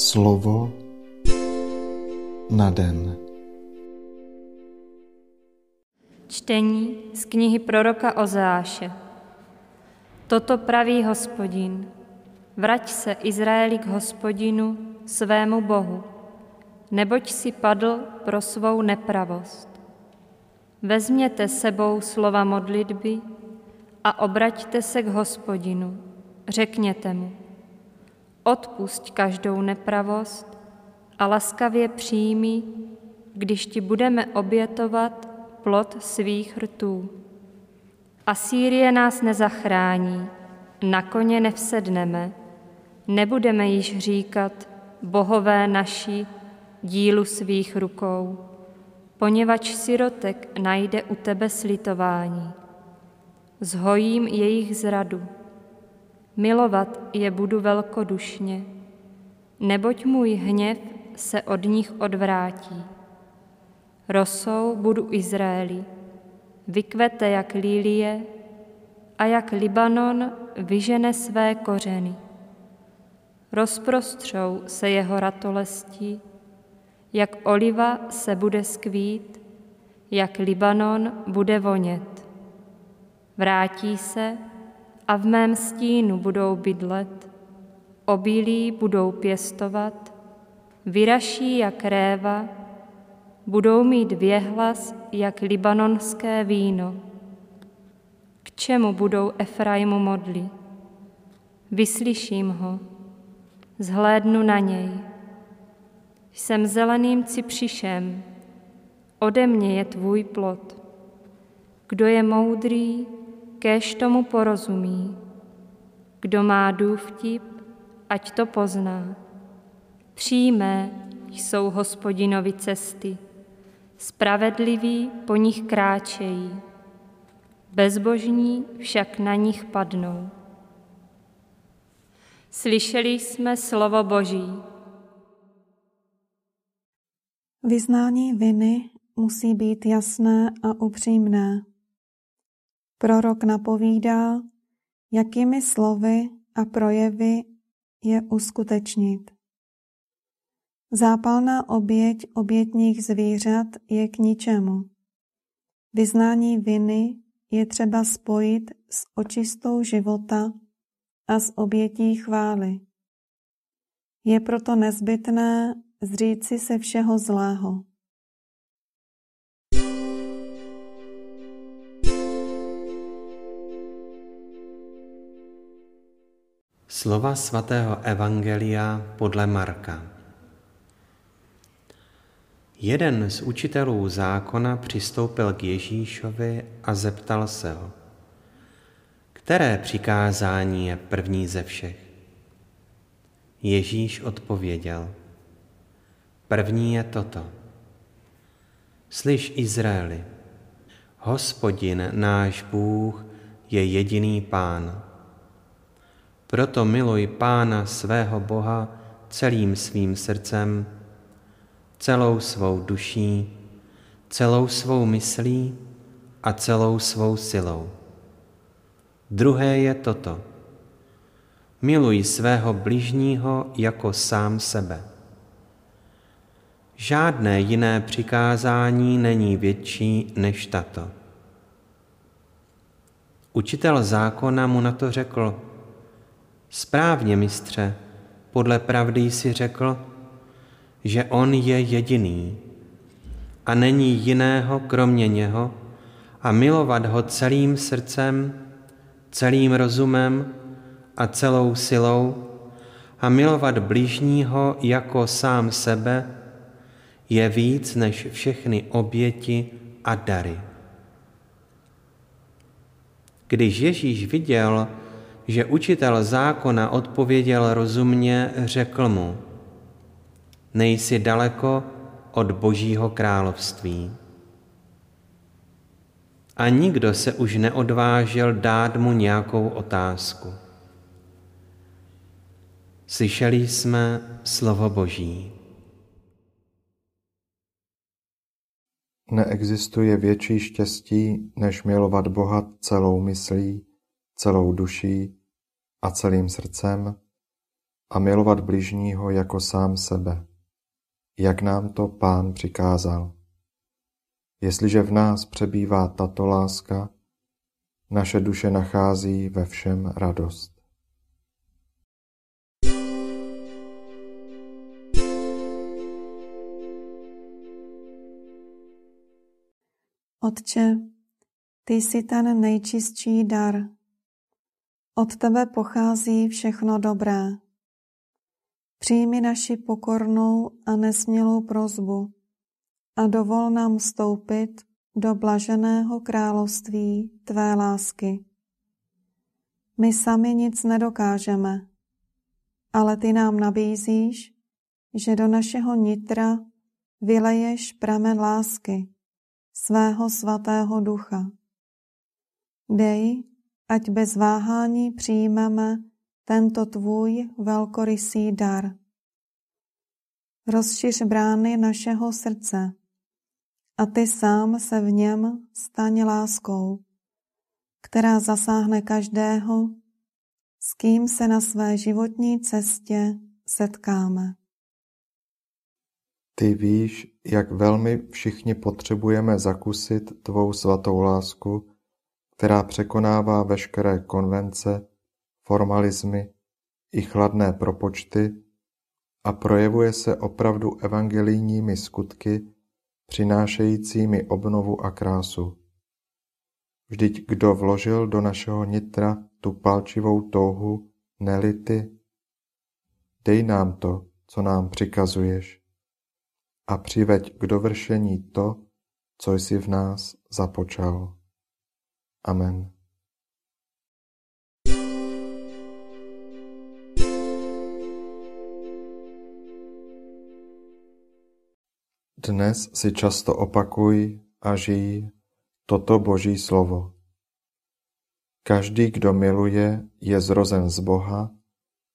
Slovo na den. Čtení z knihy proroka Ozeáše. Toto praví hospodin. Vrať se Izraeli k hospodinu, svému Bohu, neboť si padl pro svou nepravost. Vezměte sebou slova modlitby a obraťte se k hospodinu. Řekněte mu, odpusť každou nepravost a laskavě přijmi, když ti budeme obětovat plod svých rtů. Asýrie nás nezachrání, na koně nevsedneme, nebudeme již říkat, bohové naši, dílu svých rukou, poněvadž sirotek najde u tebe slitování. Zhojím jejich zradu, milovat je budu velkodušně, neboť můj hněv se od nich odvrátí. Rosou budu Izraeli, vykvete jak lílie a jak Libanon vyžene své kořeny. Rozprostřou se jeho ratolesti, jak oliva se bude skvít, jak Libanon bude vonět. Vrátí se a v mém stínu budou bydlet, obilí budou pěstovat, vyraší jak réva, budou mít věhlas jak libanonské víno. K čemu budou Efraimu modli? Vyslyším ho, zhlédnu na něj. Jsem zeleným cipřišem, ode mě je tvůj plod. Kdo je moudrý, kéž tomu porozumí. Kdo má důvtip, ať to pozná. Přímé jsou hospodinovi cesty, spravedliví po nich kráčejí, bezbožní však na nich padnou. Slyšeli jsme slovo Boží. Vyznání viny musí být jasné a upřímné. Prorok napovídá, jakými slovy a projevy je uskutečnit. Zápalná oběť obětních zvířat je k ničemu. Vyznání viny je třeba spojit s očistou života a s obětí chvály. Je proto nezbytné zříci se všeho zlého. Slova svatého Evangelia podle Marka. Jeden z učitelů zákona přistoupil k Ježíšovi a zeptal se ho, které přikázání je první ze všech? Ježíš odpověděl, první je toto. Slyš Izraeli, hospodin náš Bůh je jediný pán. Proto miluj pána svého Boha celým svým srdcem, celou svou duší, celou svou myslí a celou svou silou. Druhé je toto. Miluj svého bližního jako sám sebe. Žádné jiné přikázání není větší než tato. Učitel zákona mu na to řekl, správně mistře, podle pravdy jsi řekl, že On je jediný a není jiného kromě něho a milovat ho celým srdcem, celým rozumem a celou silou a milovat blížního jako sám sebe je víc než všechny oběti a dary. Když Ježíš viděl, že učitel zákona odpověděl rozumně, řekl mu, nejsi daleko od Božího království. A nikdo se už neodvážil dát mu nějakou otázku. Slyšeli jsme slovo Boží. Neexistuje větší štěstí, než milovat Boha celou myslí, celou duší a celým srdcem a milovat bližního jako sám sebe, jak nám to Pán přikázal. Jestliže v nás přebývá tato láska, naše duše nachází ve všem radost. Otče, ty jsi ten nejčistší dar. Od tebe pochází všechno dobré. Přijmi naši pokornou a nesmělou prozbu a dovol nám vstoupit do blaženého království tvé lásky. My sami nic nedokážeme, ale ty nám nabízíš, že do našeho nitra vyleješ pramen lásky, svého svatého ducha. Dej, ať bez váhání přijmeme tento tvůj velkorysý dar. Rozšiř brány našeho srdce a ty sám se v něm staň láskou, která zasáhne každého, s kým se na své životní cestě setkáme. Ty víš, jak velmi všichni potřebujeme zakusit tvou svatou lásku, která překonává veškeré konvence, formalismy i chladné propočty a projevuje se opravdu evangelijními skutky, přinášejícími obnovu a krásu. Vždyť kdo vložil do našeho nitra tu palčivou touhu, nelity, Dej nám to, co nám přikazuješ a přiveď k dovršení to, co jsi v nás započal. Amen. Dnes si často opakuj a žij toto Boží slovo. Každý, kdo miluje, je zrozen z Boha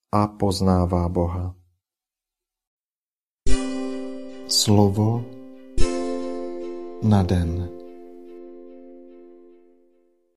a poznává Boha. Slovo na den.